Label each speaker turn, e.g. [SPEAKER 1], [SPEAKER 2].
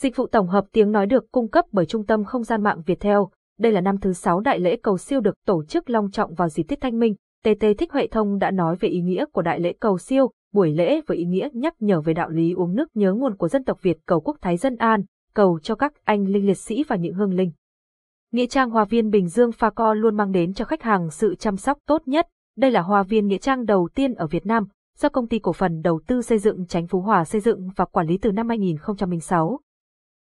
[SPEAKER 1] Dịch vụ tổng hợp tiếng nói được cung cấp bởi Trung tâm Không gian mạng Việt Theo. Đây là năm thứ sáu đại lễ cầu siêu được tổ chức long trọng vào dịp Tết Thanh Minh. TT Thích Huệ Thông đã nói về ý nghĩa của đại lễ cầu siêu, buổi lễ với ý nghĩa nhắc nhở về đạo lý uống nước nhớ nguồn của dân tộc Việt cầu quốc thái dân an, cầu cho các anh linh liệt sĩ và những hương linh. Nghĩa trang Hoa viên Bình Dương Pha Co luôn mang đến cho khách hàng sự chăm sóc tốt nhất. Đây là hoa viên nghĩa trang đầu tiên ở Việt Nam, do công ty cổ phần đầu tư xây dựng Chánh Phú Hòa xây dựng và quản lý từ năm 2006.